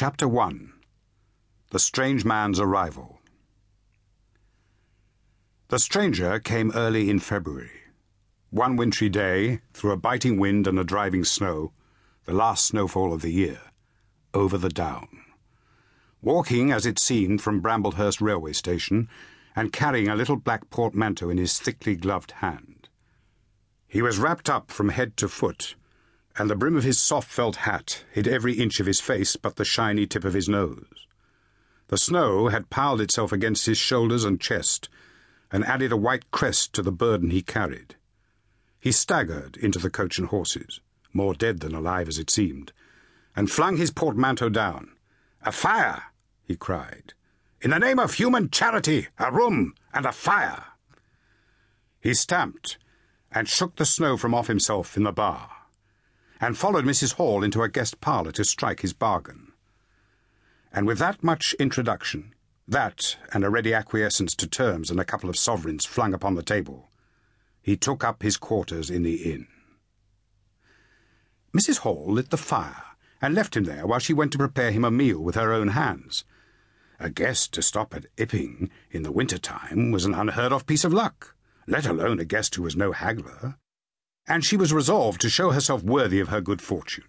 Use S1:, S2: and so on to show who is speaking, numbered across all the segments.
S1: Chapter 1 The Strange Man's Arrival The stranger came early in February. One wintry day, through a biting wind and a driving snow, the last snowfall of the year, over the down. Walking, as it seemed, from Bramblehurst railway station, and carrying a little black portmanteau in his thickly gloved hand. He was wrapped up from head to foot and the brim of his soft felt hat hid every inch of his face but the shiny tip of his nose. The snow had piled itself against his shoulders and chest, and added a white crest to the burden he carried. He staggered into the coach and horses, more dead than alive as it seemed, and flung his portmanteau down. A fire! he cried. In the name of human charity, a room and a fire! He stamped and shook the snow from off himself in the bar and followed Mrs. Hall into a guest parlour to strike his bargain. And with that much introduction, that and a ready acquiescence to terms and a couple of sovereigns flung upon the table, he took up his quarters in the inn. Mrs. Hall lit the fire and left him there while she went to prepare him a meal with her own hands. A guest to stop at Iping in the winter time was an unheard of piece of luck, let alone a guest who was no haggler and she was resolved to show herself worthy of her good fortune.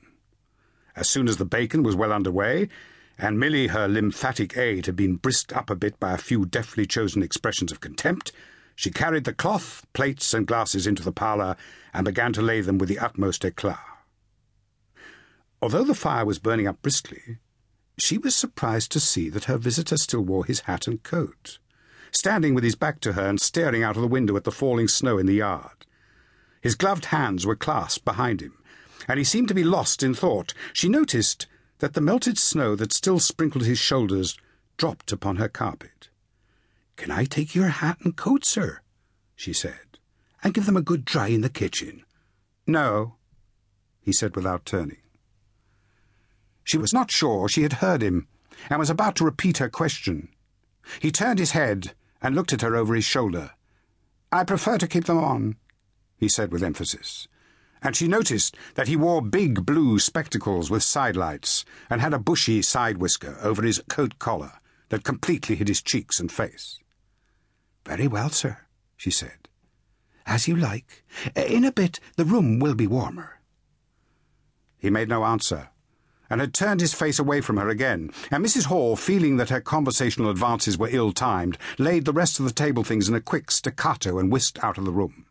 S1: As soon as the bacon was well under way, and Milly, her lymphatic aid, had been brisked up a bit by a few deftly chosen expressions of contempt, she carried the cloth, plates, and glasses into the parlour and began to lay them with the utmost eclat. Although the fire was burning up briskly, she was surprised to see that her visitor still wore his hat and coat, standing with his back to her and staring out of the window at the falling snow in the yard. His gloved hands were clasped behind him, and he seemed to be lost in thought. She noticed that the melted snow that still sprinkled his shoulders dropped upon her carpet. Can I take your hat and coat, sir? she said, and give them a good dry in the kitchen. No, he said without turning. She was not sure she had heard him, and was about to repeat her question. He turned his head and looked at her over his shoulder. I prefer to keep them on, he said with emphasis. And she noticed that he wore big blue spectacles with sidelights and had a bushy side whisker over his coat collar that completely hid his cheeks and face. Very well, sir, she said. As you like. In a bit the room will be warmer. He made no answer, and had turned his face away from her again, and Mrs. Hall, feeling that her conversational advances were ill-timed, laid the rest of the table things in a quick staccato and whisked out of the room.